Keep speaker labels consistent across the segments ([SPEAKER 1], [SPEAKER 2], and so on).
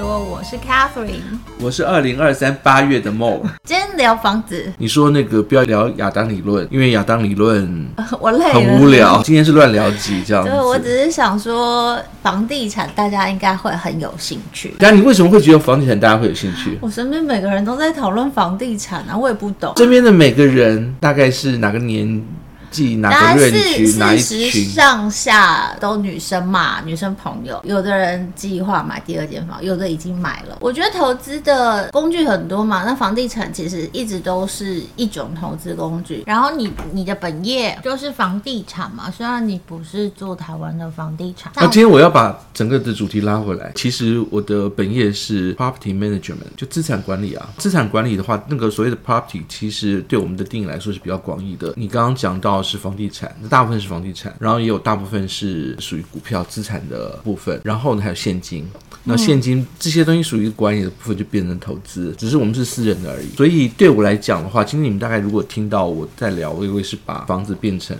[SPEAKER 1] 说，我是 Catherine，
[SPEAKER 2] 我是二零二三八月的 Mo。
[SPEAKER 1] 今天聊房子，
[SPEAKER 2] 你说那个不要聊亚当理论，因为亚当理论
[SPEAKER 1] 我累了，
[SPEAKER 2] 很无聊。今天是乱聊几这样子。
[SPEAKER 1] 对，我只是想说房地产，大家应该会很有兴趣。
[SPEAKER 2] 但你为什么会觉得房地产大家会有兴趣？
[SPEAKER 1] 我身边每个人都在讨论房地产啊，我也不懂。
[SPEAKER 2] 身边的每个人大概是哪个年？记哪个院区哪一群
[SPEAKER 1] 上下都女生嘛，女生朋友，有的人计划买第二间房，有的已经买了。我觉得投资的工具很多嘛，那房地产其实一直都是一种投资工具。然后你你的本业就是房地产嘛，虽然你不是做台湾的房地产。
[SPEAKER 2] 那今天我要把整个的主题拉回来，其实我的本业是 property management，就资产管理啊。资产管理的话，那个所谓的 property，其实对我们的定义来说是比较广义的。你刚刚讲到。是房地产，那大部分是房地产，然后也有大部分是属于股票资产的部分，然后呢还有现金，那现金这些东西属于管理的部分就变成投资，只是我们是私人的而已。所以对我来讲的话，今天你们大概如果听到我在聊，我以为是把房子变成。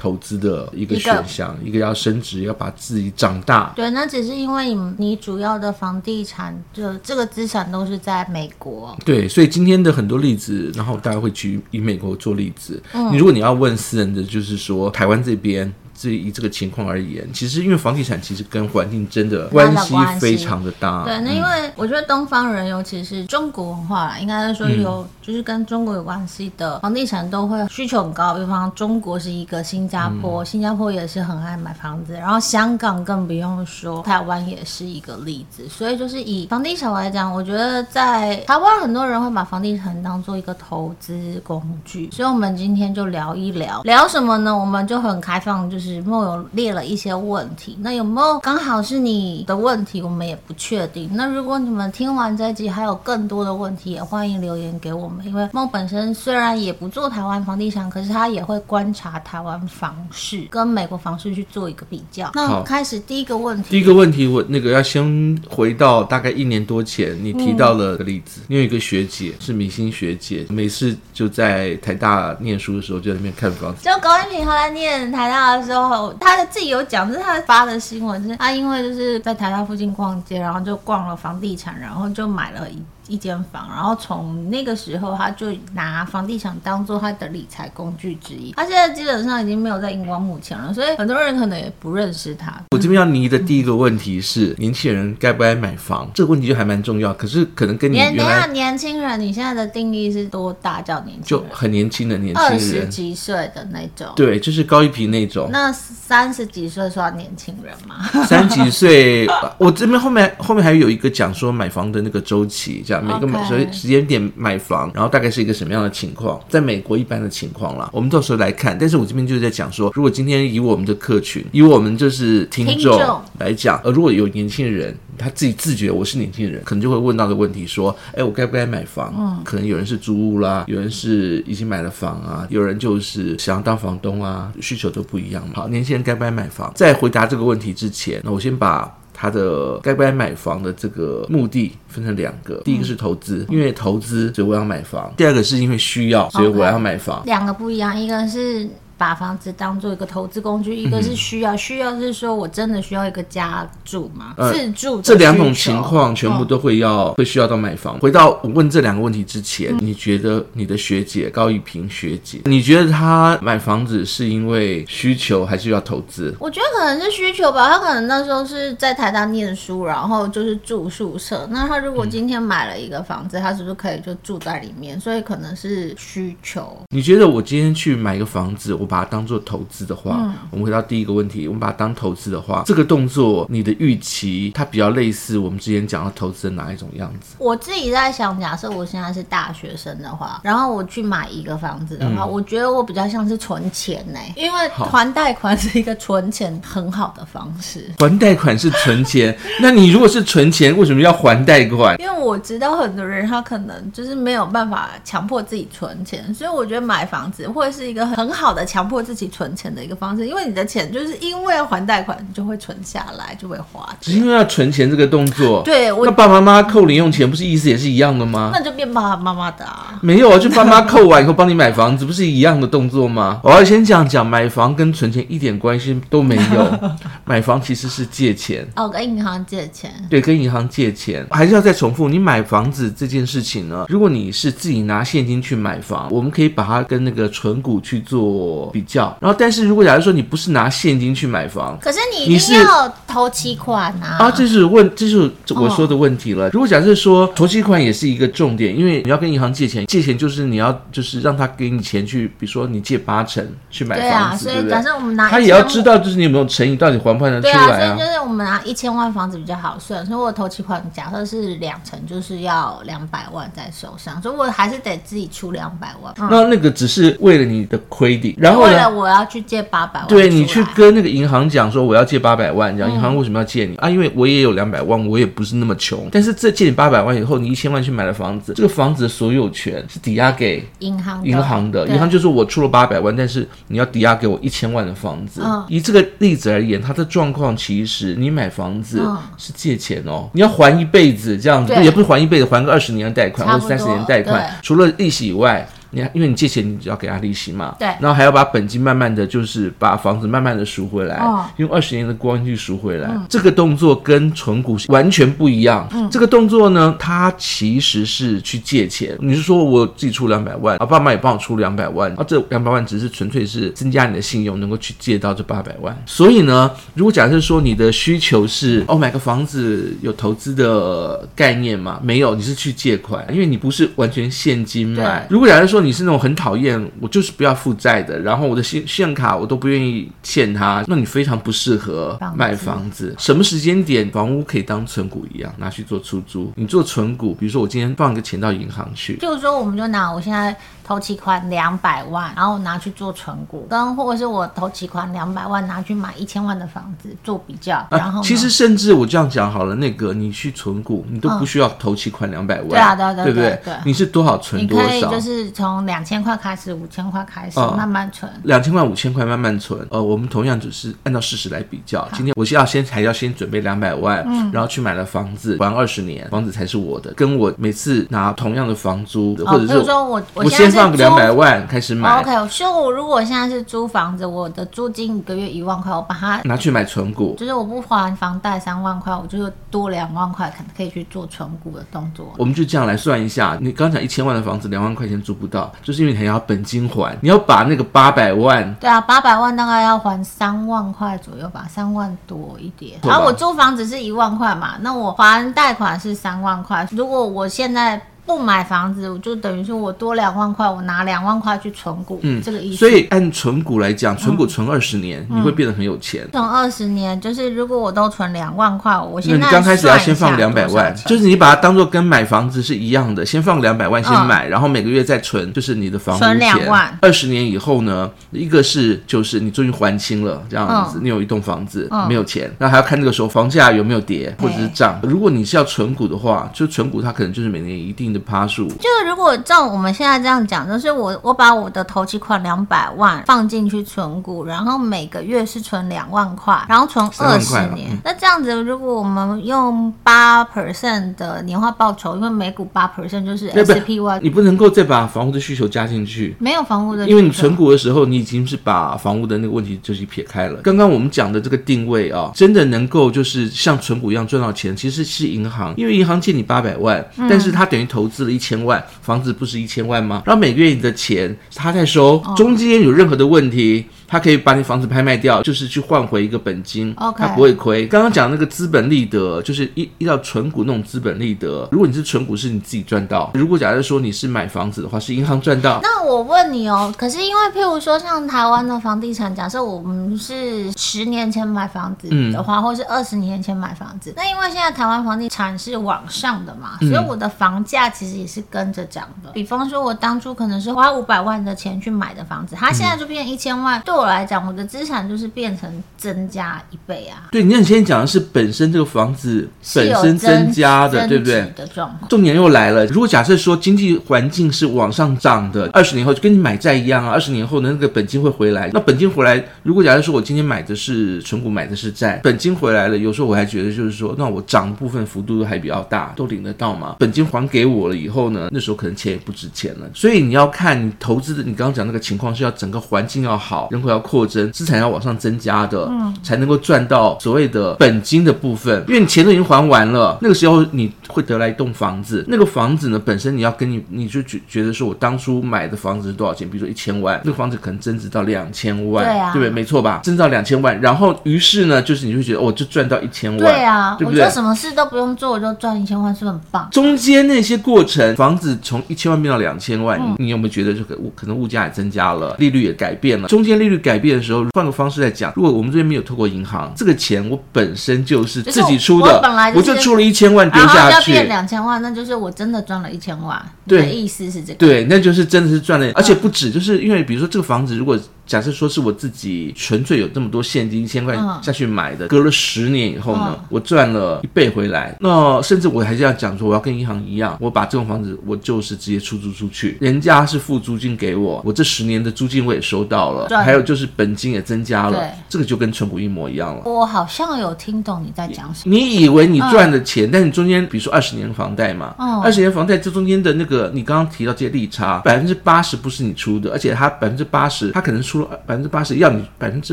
[SPEAKER 2] 投资的一个选项，一个，要升值，要把自己长大。
[SPEAKER 1] 对，那只是因为你你主要的房地产就这个资产都是在美国。
[SPEAKER 2] 对，所以今天的很多例子，然后大家会举以美国做例子。嗯，你如果你要问私人的，就是说台湾这边。至于以这个情况而言，其实因为房地产其实跟环境真的关系非常的大。
[SPEAKER 1] 对，那因为我觉得东方人，尤其是中国文化啦，应该是说有就是跟中国有关系的房地产都会需求很高。比方中国是一个，新加坡，新加坡也是很爱买房子，然后香港更不用说，台湾也是一个例子。所以就是以房地产来讲，我觉得在台湾很多人会把房地产当做一个投资工具。所以我们今天就聊一聊，聊什么呢？我们就很开放，就是。梦有列了一些问题，那有没有刚好是你的问题？我们也不确定。那如果你们听完这集还有更多的问题，也欢迎留言给我们。因为梦本身虽然也不做台湾房地产，可是他也会观察台湾房市跟美国房市去做一个比较。那开始第一个问题，
[SPEAKER 2] 第一个问题我那个要先回到大概一年多前，你提到了个例子，你、嗯、有一个学姐是明星学姐，每次就在台大念书的时候就在那边看房子，
[SPEAKER 1] 就高一平后来念台大的时候。他的自己有讲，就是他发的新闻，就是他因为就是在台大附近逛街，然后就逛了房地产，然后就买了一。一间房，然后从那个时候，他就拿房地产当做他的理财工具之一。他现在基本上已经没有在荧光幕前了，所以很多人可能也不认识他。
[SPEAKER 2] 我这边要提的第一个问题是：年轻人该不该买房？这个问题就还蛮重要。可是可能跟你原来
[SPEAKER 1] 年轻人，你现在的定义是多大叫年轻人？
[SPEAKER 2] 就很年轻的年轻人，二
[SPEAKER 1] 十几岁的那种。
[SPEAKER 2] 对，就是高一平那种。
[SPEAKER 1] 那三十几岁算年轻人吗？
[SPEAKER 2] 三十几岁，我这边后面后面还有一个讲说买房的那个周期，这样。每个买时间点买房，然后大概是一个什么样的情况？在美国一般的情况啦，我们到时候来看。但是我这边就是在讲说，如果今天以我们的客群，以我们就是听众来讲，呃，如果有年轻人他自己自觉我是年轻人，可能就会问到的问题说，哎，我该不该买房？嗯，可能有人是租屋啦，有人是已经买了房啊，有人就是想要当房东啊，需求都不一样嘛。好，年轻人该不该买房？在回答这个问题之前，那我先把。他的该不该买房的这个目的分成两个，第一个是投资，因为投资所以我要买房；第二个是因为需要，所以我要买房。
[SPEAKER 1] 两个不一样，一个是。把房子当做一个投资工具，一个是需要，需要是说我真的需要一个家住嘛，呃、自住。
[SPEAKER 2] 这两种情况全部都会要，哦、会需要到买房。回到我问这两个问题之前，嗯、你觉得你的学姐高一平学姐，你觉得她买房子是因为需求还是要投资？
[SPEAKER 1] 我觉得可能是需求吧，她可能那时候是在台大念书，然后就是住宿舍。那她如果今天买了一个房子，她、嗯、是不是可以就住在里面？所以可能是需求。
[SPEAKER 2] 你觉得我今天去买一个房子，我把它当做投资的话，嗯、我们回到第一个问题，我们把它当投资的话，这个动作你的预期它比较类似我们之前讲的投资的哪一种样子？
[SPEAKER 1] 我自己在想，假设我现在是大学生的话，然后我去买一个房子的话，嗯、我觉得我比较像是存钱呢、欸，因为还贷款是一个存钱很好的方式。
[SPEAKER 2] 还贷款是存钱，那你如果是存钱，为什么要还贷款？
[SPEAKER 1] 因为我知道很多人他可能就是没有办法强迫自己存钱，所以我觉得买房子会是一个很好的强。强迫自己存钱的一个方式，因为你的钱就是因为要还贷款，你就会存下来，就会花。
[SPEAKER 2] 只是因为要存钱这个动作，
[SPEAKER 1] 对，我
[SPEAKER 2] 那爸爸妈妈扣零用钱不是意思也是一样的吗？
[SPEAKER 1] 那就变爸爸妈妈的啊。
[SPEAKER 2] 没有啊，就爸妈扣完以后帮你买房子，不是一样的动作吗？我要先讲讲买房跟存钱一点关系都没有，买房其实是借钱
[SPEAKER 1] 哦，跟银行借钱。
[SPEAKER 2] 对，跟银行借钱，还是要再重复，你买房子这件事情呢，如果你是自己拿现金去买房，我们可以把它跟那个存股去做比较。然后，但是如果假如说你不是拿现金去买房，
[SPEAKER 1] 可是你一定要投期款啊！
[SPEAKER 2] 啊，这是问，这是我说的问题了。哦、如果假设说投期款也是一个重点，因为你要跟银行借钱，借钱就是你要就是让他给你钱去，比如说你借八成去买房子，对啊，
[SPEAKER 1] 所以假设我们拿，
[SPEAKER 2] 他也要知道就是你有没有诚意，到底还不还得出来啊？
[SPEAKER 1] 对啊，所以就是我们拿一千万房子比较好算，所以我投期款假设是两成，就是要两百万在手上，所以我还是得自己出两百万。嗯、
[SPEAKER 2] 那那个只是为了你的 credit，然
[SPEAKER 1] 为了我要去借八百万，
[SPEAKER 2] 对，你去跟那个银行讲说我要借八百万，这样银行为什么要借你、嗯、啊？因为我也有两百万，我也不是那么穷，但是这借你八百万以后，你一千万去买了房子，这个房子的所有权是抵押给
[SPEAKER 1] 银行，
[SPEAKER 2] 银行的，银行就是我出了八百万，但是你要抵押给我一千万的房子。嗯、以这个例子而言，它的状况其实你买房子是借钱哦，你要还一辈子这样子，也不是还一辈子，还个二十年的贷款或者三十年贷款，除了利息以外。你因为你借钱，你只要给他利息嘛，
[SPEAKER 1] 对，
[SPEAKER 2] 然后还要把本金慢慢的就是把房子慢慢的赎回来，哦、用二十年的光阴去赎回来，嗯、这个动作跟存股是完全不一样。嗯，这个动作呢，它其实是去借钱。你是说我自己出两百万，啊，爸妈也帮我出两百万，啊，这两百万只是纯粹是增加你的信用，能够去借到这八百万。所以呢，如果假设说你的需求是哦买个房子有投资的概念吗？没有，你是去借款，因为你不是完全现金买。如果假设说你是那种很讨厌，我就是不要负债的，然后我的信信用卡我都不愿意欠他，那你非常不适合卖房子。什么时间点房屋可以当存股一样拿去做出租？你做存股，比如说我今天放个钱到银行去，
[SPEAKER 1] 就是说我们就拿我现在。头期款两百万，然后拿去做存股，跟或者是我投期款两百万拿去买一千万的房子做比较，然后、啊、
[SPEAKER 2] 其实甚至我这样讲好了，那个你去存股，你都不需要投期款两百万，嗯、对啊，对对对，对不对？对你是多少存多少？
[SPEAKER 1] 你可以就是从两千块开始，五千块开始慢慢存，
[SPEAKER 2] 两千块、五千块慢慢存。呃，我们同样只是按照事实来比较。今天我是要先还要先准备两百万，嗯，然后去买了房子，还二十年，房子才是我的。跟我每次拿同样的房租，哦、或者是
[SPEAKER 1] 说我
[SPEAKER 2] 我先放个两百万。开始买。
[SPEAKER 1] OK，所以我如果现在是租房子，我的租金一个月一万块，我把它
[SPEAKER 2] 拿去买存股，
[SPEAKER 1] 就是我不还房贷三万块，我就多两万块，可能可以去做存股的动作。
[SPEAKER 2] 我们就这样来算一下，你刚才讲一千万的房子，两万块钱租不到，就是因为你还要本金还，你要把那个八百万，
[SPEAKER 1] 对啊，八百万大概要还三万块左右吧，三万多一点。然后我租房子是一万块嘛，那我还贷款是三万块，如果我现在。不买房子，我就等于说我多两万块，我拿两万块去存股，嗯，这个意思。
[SPEAKER 2] 所以按存股来讲，存股存二十年，嗯、你会变得很有钱。
[SPEAKER 1] 存二十年，就是如果我都存两万块，我现在
[SPEAKER 2] 你刚开始要先放两百万，就是你把它当做跟买房子是一样的，先放两百万先买，嗯、然后每个月再存，就是你的房子。存两万。二十年以后呢，一个是就是你终于还清了这样子，嗯、你有一栋房子、嗯、没有钱，那还要看那个时候房价有没有跌或者是涨。如果你是要存股的话，就存股它可能就是每年一定的。趴数
[SPEAKER 1] 就是如果照我们现在这样讲，就是我我把我的头期款两百万放进去存股，然后每个月是存两万块，然后存二十年。那这样子，如果我们用八 percent 的年化报酬，因为每股八 percent 就是 SPY，
[SPEAKER 2] 你不能够再把房屋的需求加进去，
[SPEAKER 1] 没有房屋的需求，
[SPEAKER 2] 因为你存股的时候，你已经是把房屋的那个问题就是撇开了。刚刚我们讲的这个定位啊，真的能够就是像存股一样赚到钱，其实是银行，因为银行借你八百万，嗯、但是它等于投资了一千万，房子不是一千万吗？然后每个月你的钱他在收，中间有任何的问题。他可以把你房子拍卖掉，就是去换回一个本金.他不会亏。刚刚讲那个资本利得，就是一一到纯股那种资本利得。如果你是纯股，是你自己赚到；如果假设说你是买房子的话，是银行赚到。
[SPEAKER 1] 那我问你哦，可是因为譬如说像台湾的房地产，假设我们是十年前买房子的话，嗯、或是二十年前买房子，那因为现在台湾房地产是往上的嘛，所以我的房价其实也是跟着涨的。嗯、比方说，我当初可能是花五百万的钱去买的房子，它现在就变一千万，对我来讲，我的资产就是变成增加一倍啊。
[SPEAKER 2] 对，你看你现在讲的是本身这个房子本身增加的，对不对？
[SPEAKER 1] 的状况。
[SPEAKER 2] 重点又来了，如果假设说经济环境是往上涨的，二十年后就跟你买债一样啊，二十年后的那个本金会回来。那本金回来，如果假设说我今天买的是存股，买的是债，本金回来了，有时候我还觉得就是说，那我涨的部分幅度都还比较大，都领得到吗？本金还给我了以后呢，那时候可能钱也不值钱了。所以你要看你投资的，你刚刚讲那个情况是要整个环境要好，人口要扩增，资产要往上增加的，嗯，才能够赚到所谓的本金的部分。因为你钱都已经还完了，那个时候你会得来一栋房子，那个房子呢本身你要跟你，你就觉觉得说我当初买的房子是多少钱？比如说一千万，那个房子可能增值到两千万，对啊，对不对？没错吧？增值到两千万，然后于是呢，就是你会觉得哦，就赚到一千万，
[SPEAKER 1] 对啊，
[SPEAKER 2] 对不对？
[SPEAKER 1] 我什么事都不用做，我就赚一千万，是不是很棒？
[SPEAKER 2] 中间那些过程，房子从一千万变到两千万，嗯、你有没有觉得这个物可能物价也增加了，利率也改变了？中间利率改变的时候，换个方式来讲，如果我们这边没有透过银行，这个钱我本身就是自己出的，我本来、就是、我就出了一千万丢下去，
[SPEAKER 1] 变两千万，那就是我真的赚了一千万。对，意思是这个，
[SPEAKER 2] 对，那就是真的是赚了，而且不止，就是因为比如说这个房子如果。假设说是我自己纯粹有这么多现金一千块下去买的，隔了十年以后呢，我赚了一倍回来。那甚至我还是要讲说，我要跟银行一样，我把这栋房子我就是直接出租出去，人家是付租金给我，我这十年的租金我也收到了，还有就是本金也增加了，这个就跟存股一模一样了。
[SPEAKER 1] 我好像有听懂你在讲什么。
[SPEAKER 2] 你以为你赚的钱，但你中间比如说二十年房贷嘛，二十年房贷这中间的那个你刚刚提到这些利差，百分之八十不是你出的，而且它百分之八十它可能出了百分之八十。要你百分之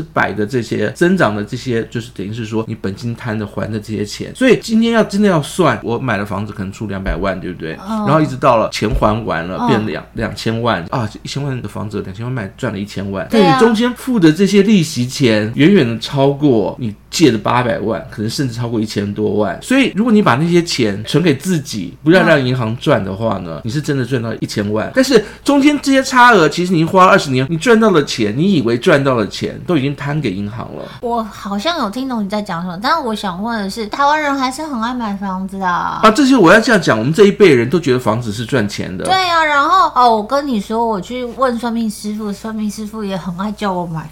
[SPEAKER 2] 百的这些增长的这些，就是等于是说你本金摊着还的这些钱。所以今天要真的要算，我买了房子可能出两百万，对不对？然后一直到了钱还完了，变两两千万啊，一千万的房子两千万卖赚了一千万。但你中间付的这些利息钱，远远的超过你借的八百万，可能甚至超过一千多万。所以如果你把那些钱存给自己，不要让银行赚的话呢，你是真的赚到一千万。但是中间这些差额，其实你花了二十年，你赚到了钱，你以为赚到。的钱都已经摊给银行了。
[SPEAKER 1] 我好像有听懂你在讲什么，但是我想问的是，台湾人还是很爱买房子啊。
[SPEAKER 2] 啊，这些我要这样讲，我们这一辈人都觉得房子是赚钱的。
[SPEAKER 1] 对呀、啊，然后哦，我跟你说，我去问算命师傅，算命师傅也很爱叫我买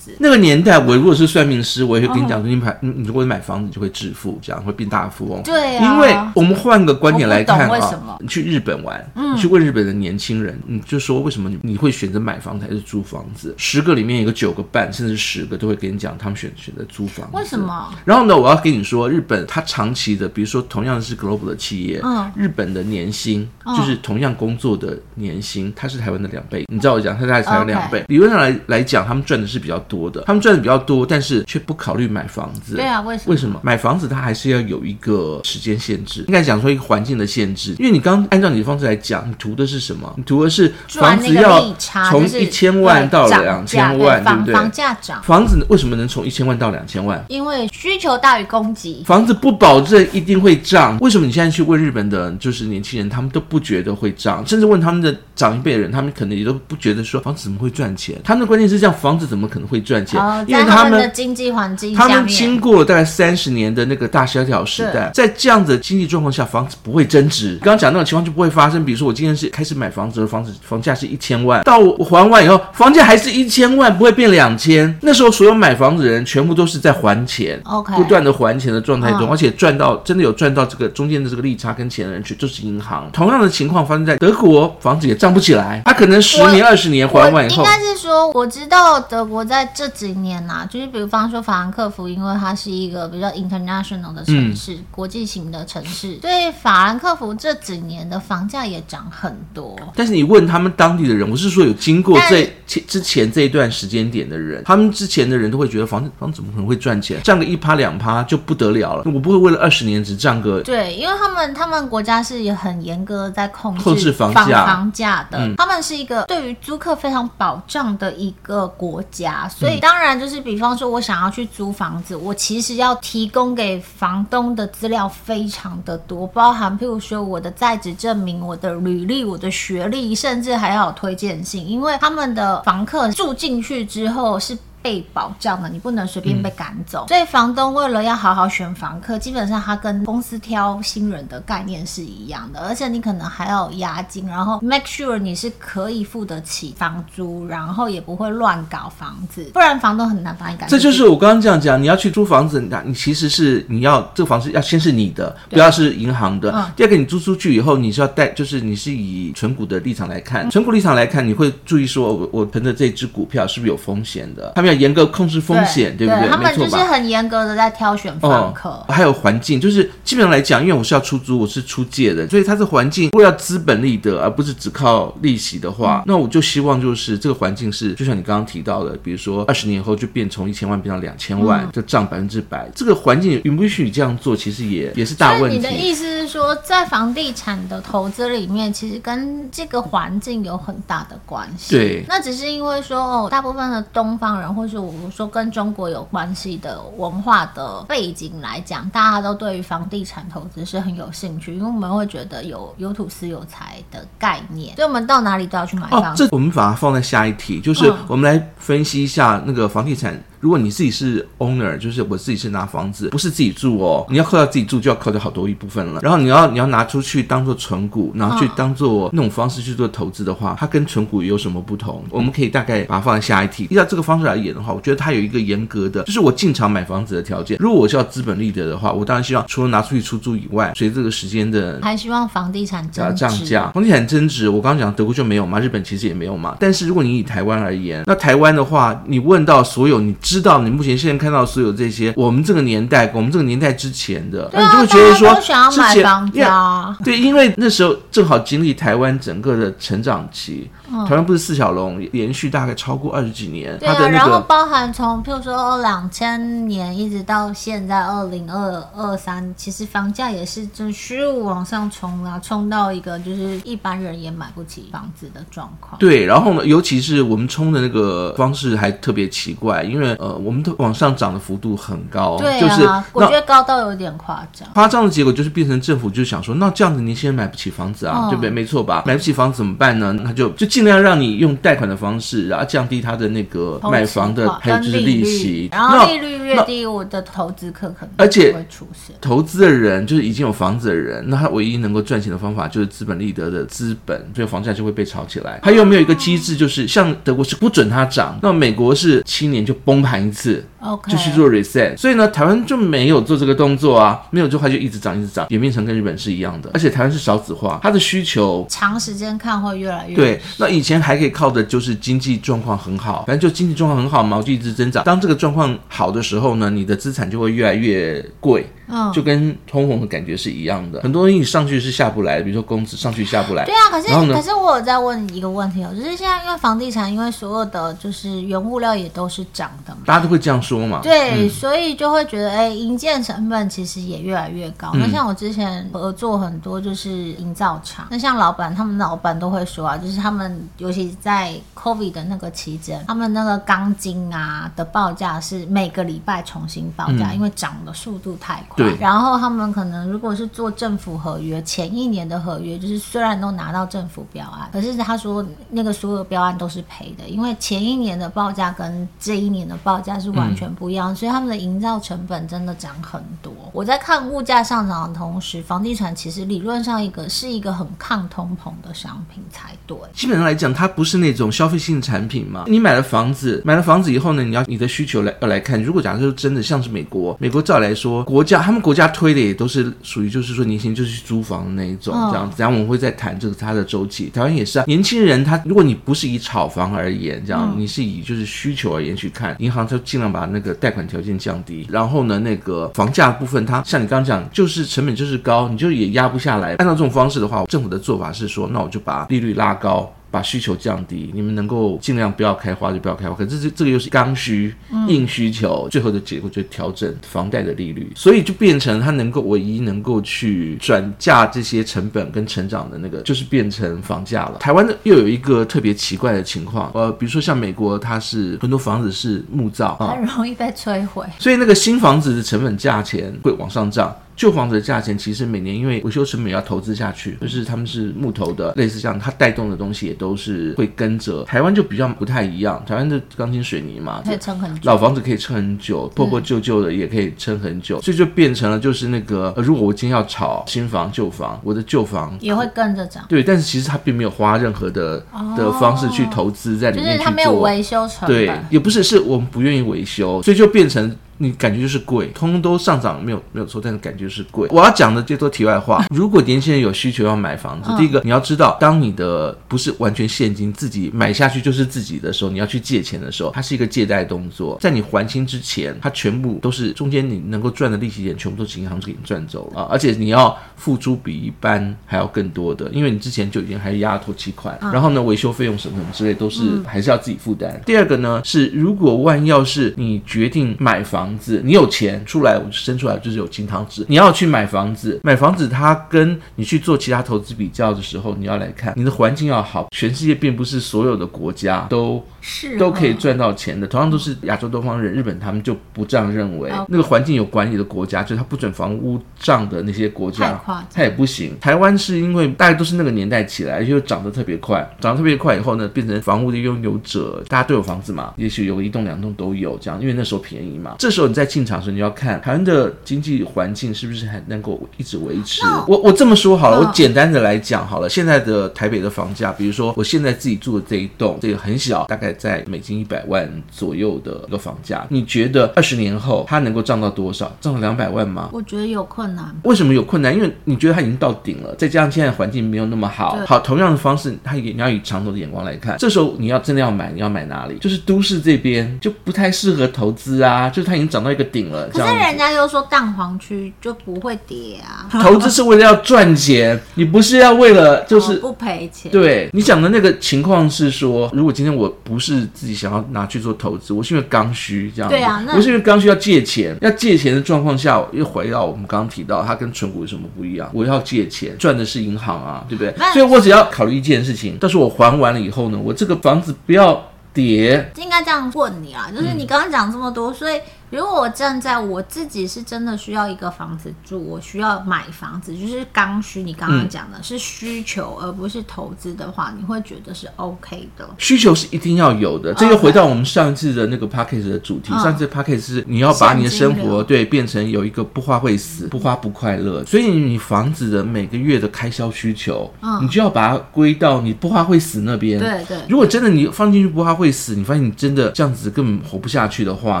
[SPEAKER 1] 房。
[SPEAKER 2] 那个年代，我如果是算命师，我也会跟你讲说，你买，你如果买房子，就会致富，这样会变大富翁。
[SPEAKER 1] 对、啊，
[SPEAKER 2] 因为我们换个观点来看啊，你去日本玩，嗯、你去问日本的年轻人，你就说为什么你你会选择买房子还是租房子？十个里面有个九个半，甚至十个都会跟你讲，他们选选择租房子。
[SPEAKER 1] 为什么？
[SPEAKER 2] 然后呢，我要跟你说，日本它长期的，比如说同样是 global 的企业，嗯，日本的年薪就是同样工作的年薪，它是台湾的两倍。你知道我讲，它大概台湾两倍。理论上来来讲，他们赚的是比较多的，他们赚的比较。多，但是却不考虑买房子。
[SPEAKER 1] 对啊，为什么？
[SPEAKER 2] 为什么买房子它还是要有一个时间限制？应该讲说一个环境的限制。因为你刚按照你的方式来讲，你图的是什么？你图的是房子要从一千万到两千万，对不对？
[SPEAKER 1] 房价涨，
[SPEAKER 2] 房子为什么能从一千万到两千万？
[SPEAKER 1] 因为需求大于供给。
[SPEAKER 2] 房子不保证一定会涨。为什么你现在去问日本的，就是年轻人，他们都不觉得会涨，甚至问他们的长一辈人，他们可能也都不觉得说房子怎么会赚钱。他们的关键是这样，房子怎么可能会赚钱？因为他们的
[SPEAKER 1] 经济环境，
[SPEAKER 2] 他们经过了大概三十年的那个大萧条时代，在这样子的经济状况下，房子不会增值。刚刚讲那种情况就不会发生。比如说，我今天是开始买房子的，房子房价是一千万，到我还完以后，房价还是一千万，不会变两千。那时候，所有买房子的人全部都是在还钱
[SPEAKER 1] ，OK，
[SPEAKER 2] 不断的还钱的状态中，而且赚到真的有赚到这个中间的这个利差跟钱的人去，就是银行。同样的情况发生在德国，房子也涨不起来，他可能十年二十年还完以后，
[SPEAKER 1] 应该是说，我知道德国在这几年呐、啊，就是比如方说法兰克福，因为它是一个比较 international 的城市，嗯、国际型的城市，所以法兰克福这几年的房价也涨很多。
[SPEAKER 2] 但是你问他们当地的人，我是说有经过这前之前这一段时间点的人，他们之前的人都会觉得房子房子怎么可能会赚钱？涨个一趴两趴就不得了了。我不会为了二十年只涨个。
[SPEAKER 1] 对，因为他们他们国家是也很严格的在控制
[SPEAKER 2] 控制房价
[SPEAKER 1] 房价的，嗯、他们是一个对于租客非常保障的一个国家，所以当然就是比方说我想要去租房子，我其实要提供给房东的资料非常的多，包含譬如说我的在职证明、我的履历、我的学历，甚至还要有推荐信，因为他们的房客住进去之后是。被保障的，你不能随便被赶走。嗯、所以房东为了要好好选房客，基本上他跟公司挑新人的概念是一样的，而且你可能还要有押金，然后 make sure 你是可以付得起房租，然后也不会乱搞房子，不然房东很难把你赶走。
[SPEAKER 2] 这就是我刚刚这样讲，你要去租房子，你其实是你要这个房子要先是你的，不要是银行的。嗯、第二个，你租出去以后，你是要带，就是你是以存股的立场来看，存股立场来看，你会注意说，我我囤的这只股票是不是有风险的？他们要严格控制风险，对，对不对？
[SPEAKER 1] 他们就是很严格的在挑选房客，
[SPEAKER 2] 哦，还有环境，就是基本上来讲，因为我是要出租，我是出借的，所以它是环境如果要资本利得，而不是只靠利息的话，嗯、那我就希望就是这个环境是，就像你刚刚提到的，比如说二十年后就变从一千万变成两千万，嗯、就涨百分之百。这个环境允不允许你这样做，其实也也是大问题。
[SPEAKER 1] 你的意思是说，在房地产的投资里面，其实跟这个环境有很大的关系。
[SPEAKER 2] 对，
[SPEAKER 1] 那只是因为说，哦，大部分的东方人，或是我们说跟中国有关系的文化的背景来讲，大家都对于房地产投资是很有兴趣，因为我们会觉得有有土司有财的概念，所以我们到哪里都要去买房。
[SPEAKER 2] 哦，这我们把它放在下一题，就是我们来分析一下那个房地产。如果你自己是 owner，就是我自己是拿房子，不是自己住哦，你要扣掉自己住，就要扣掉好多一部分了。然后你要你要拿出去当做存股，然后去当做那种方式去做投资的话，它跟存股有什么不同？我们可以大概把它放在下一题。依照这个方式来演的话，我觉得它有一个严格的，就是我进场买房子的条件。如果我是要资本利得的话，我当然希望除了拿出去出租以外，随着这个时间的，
[SPEAKER 1] 还希望房地产涨
[SPEAKER 2] 价。房地产增值，我刚刚讲德国就没有嘛，日本其实也没有嘛。但是如果你以台湾而言，那台湾的话，你问到所有你知道你目前现在看到所有这些，我们这个年代，我们这个年代之前的，那、啊、你就会觉得说，
[SPEAKER 1] 都想要买房子啊。
[SPEAKER 2] 对，因为那时候正好经历台湾整个的成长期。台湾不是四小龙，连续大概超过二十几年。
[SPEAKER 1] 对啊，然后包含从譬如说两千年一直到现在二零二二三，其实房价也是就虚无往上冲啊，冲到一个就是一般人也买不起房子的状况。
[SPEAKER 2] 对，然后呢，尤其是我们冲的那个方式还特别奇怪，因为呃，我们的往上涨的幅度很高，
[SPEAKER 1] 对啊，
[SPEAKER 2] 就是
[SPEAKER 1] 我觉得高到有点夸张。
[SPEAKER 2] 夸张的结果就是变成政府就想说，那这样子年轻人买不起房子啊，嗯、对不对？没错吧？买不起房子怎么办呢？那就就尽量让你用贷款的方式，然后降低他的那个买房的还有就是利息，
[SPEAKER 1] 然后利率越低，我的投资客可能而且会出现。
[SPEAKER 2] 投资的人就是已经有房子的人，那他唯一能够赚钱的方法就是资本利得的资本，所以房价就会被炒起来。他有没有一个机制，就是像德国是不准它涨，那美国是七年就崩盘一次，OK，就去做 reset。所以呢，台湾就没有做这个动作啊，没有做，它就一直涨，一直涨，演变成跟日本是一样的。而且台湾是少子化，它的需求
[SPEAKER 1] 长时间看会越来越
[SPEAKER 2] 对。那以前还可以靠的就是经济状况很好，反正就经济状况很好毛，就一直增长。当这个状况好的时候呢，你的资产就会越来越贵。嗯，就跟通膨的感觉是一样的，很多东西你上去是下不来的，比如说工资上去下不来。
[SPEAKER 1] 对啊，可是可是我有在问一个问题哦，就是现在因为房地产，因为所有的就是原物料也都是涨的嘛，
[SPEAKER 2] 大家都会这样说嘛。
[SPEAKER 1] 对，嗯、所以就会觉得，哎，营建成本其实也越来越高。那、嗯、像我之前合作很多就是营造厂，那像老板他们老板都会说啊，就是他们尤其在 COVID 的那个期间，他们那个钢筋啊的报价是每个礼拜重新报价，嗯、因为涨的速度太快。然后他们可能如果是做政府合约，前一年的合约就是虽然都拿到政府标案，可是他说那个所有标案都是赔的，因为前一年的报价跟这一年的报价是完全不一样，嗯、所以他们的营造成本真的涨很多。我在看物价上涨的同时，房地产其实理论上一个是一个很抗通膨的商品才对。
[SPEAKER 2] 基本上来讲，它不是那种消费性产品嘛。你买了房子，买了房子以后呢，你要你的需求来要来看。如果假设说真的像是美国，美国照来说，国家他们国家。推的也都是属于就是说年轻人就是去租房的那一种这样子，然后我们会再谈这个它的周期。台湾也是啊，年轻人他如果你不是以炒房而言，这样你是以就是需求而言去看，银行就尽量把那个贷款条件降低。然后呢，那个房价部分，它像你刚刚讲，就是成本就是高，你就也压不下来。按照这种方式的话，政府的做法是说，那我就把利率拉高。把需求降低，你们能够尽量不要开花就不要开花。可是这这个又是刚需硬需求，嗯、最后的结果就调整房贷的利率，所以就变成它能够唯一能够去转嫁这些成本跟成长的那个，就是变成房价了。台湾的又有一个特别奇怪的情况，呃，比如说像美国，它是很多房子是木造，
[SPEAKER 1] 很容易被摧毁，
[SPEAKER 2] 所以那个新房子的成本价钱会往上涨。旧房子的价钱其实每年因为维修成本要投资下去，就是他们是木头的，类似像它带动的东西也都是会跟着。台湾就比较不太一样，台湾的钢筋水泥嘛，
[SPEAKER 1] 可以撑很久，
[SPEAKER 2] 老房子可以撑很久，破破旧旧的也可以撑很久，所以就变成了就是那个，如果我今天要炒新房旧房，我的旧房
[SPEAKER 1] 也会跟着涨。
[SPEAKER 2] 对，但是其实它并没有花任何的、哦、的方式去投资在里面去做，就是它
[SPEAKER 1] 没有维修成本。
[SPEAKER 2] 对，也不是，是我们不愿意维修，所以就变成。你感觉就是贵，通通都上涨，没有没有错，但是感觉是贵。我要讲的这都题外话。如果年轻人有需求要买房子，第一个你要知道，当你的不是完全现金自己买下去就是自己的时候，你要去借钱的时候，它是一个借贷动作，在你还清之前，它全部都是中间你能够赚的利息点，全部都是银行给你赚走了啊！而且你要付出比一般还要更多的，因为你之前就已经还压了头期款，然后呢，维修费用什么什么之类都是还是要自己负担。第二个呢是，如果万一要是你决定买房，房子，你有钱出来，我就生出来就是有金汤匙。你要去买房子，买房子，它跟你去做其他投资比较的时候，你要来看你的环境要好。全世界并不是所有的国家都是都可以赚到钱的，同样都是亚洲东方人，日本他们就不这样认为。那个环境有管理的国家，就是他不准房屋涨的那些国家，他也不行。台湾是因为大家都是那个年代起来，又涨得特别快，涨得特别快以后呢，变成房屋的拥有者，大家都有房子嘛，也许有一栋两栋都有这样，因为那时候便宜嘛。这时候你在进场的时候，你要看台湾的经济环境是不是还能够一直维持。我我这么说好了，我简单的来讲好了，现在的台北的房价，比如说我现在自己住的这一栋，这个很小，大概在美金一百万左右的一个房价，你觉得二十年后它能够涨到多少？涨到两百万吗？
[SPEAKER 1] 我觉得有困难。
[SPEAKER 2] 为什么有困难？因为你觉得它已经到顶了，再加上现在环境没有那么好。好，同样的方式，它也你要以长头的眼光来看。这时候你要真的要买，你要买哪里？就是都市这边就不太适合投资啊，就是它已经涨到一个顶了。
[SPEAKER 1] 可是人家又说蛋黄区就不会跌啊。
[SPEAKER 2] 投资是为了要赚钱，你不是要为了就是、哦、
[SPEAKER 1] 不赔钱。
[SPEAKER 2] 对，你讲的那个情况是说，如果今天我不是自己想要拿去做投资，我是因为刚需这样子。对啊，我是因为刚需要借钱，要借钱的状况下，又回到我们刚刚提到，它跟存股有什么不一样？我要借钱赚的是银行啊，对不对？所以我只要考虑一件事情，但是我还完了以后呢，我这个房子不要跌。
[SPEAKER 1] 应该这样问你啊，就是你刚刚讲这么多，所以。如果我站在我自己是真的需要一个房子住，我需要买房子，就是刚需。你刚刚讲的是需求，而不是投资的话，你会觉得是 OK 的。
[SPEAKER 2] 需求是一定要有的。这又回到我们上一次的那个 p a c k a g e 的主题。上次 p a c k a g e 是你要把你的生活对变成有一个不花会死，不花不快乐。所以你房子的每个月的开销需求，你就要把它归到你不花会死那边。
[SPEAKER 1] 对对。
[SPEAKER 2] 如果真的你放进去不花会死，你发现你真的这样子根本活不下去的话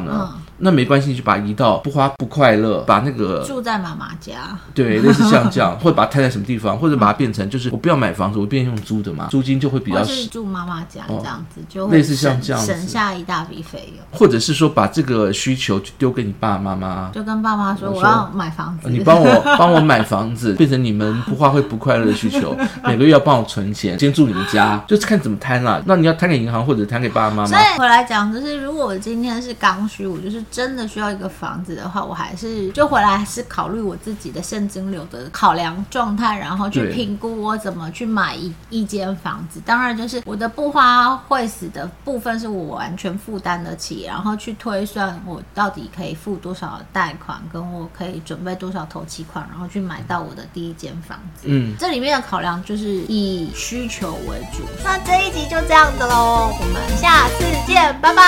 [SPEAKER 2] 呢？那没关系，你就把它移到不花不快乐，把那个
[SPEAKER 1] 住在妈妈家，
[SPEAKER 2] 对，类似像这样，或者把它摊在什么地方，或者把它变成就是我不要买房子，我变成用租的嘛，租金就会比较少。
[SPEAKER 1] 是住妈妈家这样子，就会
[SPEAKER 2] 类似像这样
[SPEAKER 1] 省下一大笔费用。
[SPEAKER 2] 或者是说把这个需求就丢给你爸爸妈妈，
[SPEAKER 1] 就跟爸妈说我要买房子，
[SPEAKER 2] 你帮我 帮我买房子，变成你们不花会不快乐的需求，每个月要帮我存钱，先住你们家，就是看怎么摊啦。那你要摊给银行或者摊给爸爸妈妈。
[SPEAKER 1] 所以回来讲，就是如果我今天是刚需，我就是真的需要一个。房子的话，我还是就回来还是考虑我自己的现金流的考量状态，然后去评估我怎么去买一一间房子。当然，就是我的不花会死的部分是我完全负担得起，然后去推算我到底可以付多少贷款，跟我可以准备多少头期款，然后去买到我的第一间房子。嗯，这里面的考量就是以需求为主。那这一集就这样的喽，我们下次见，拜拜，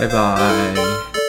[SPEAKER 2] 拜拜。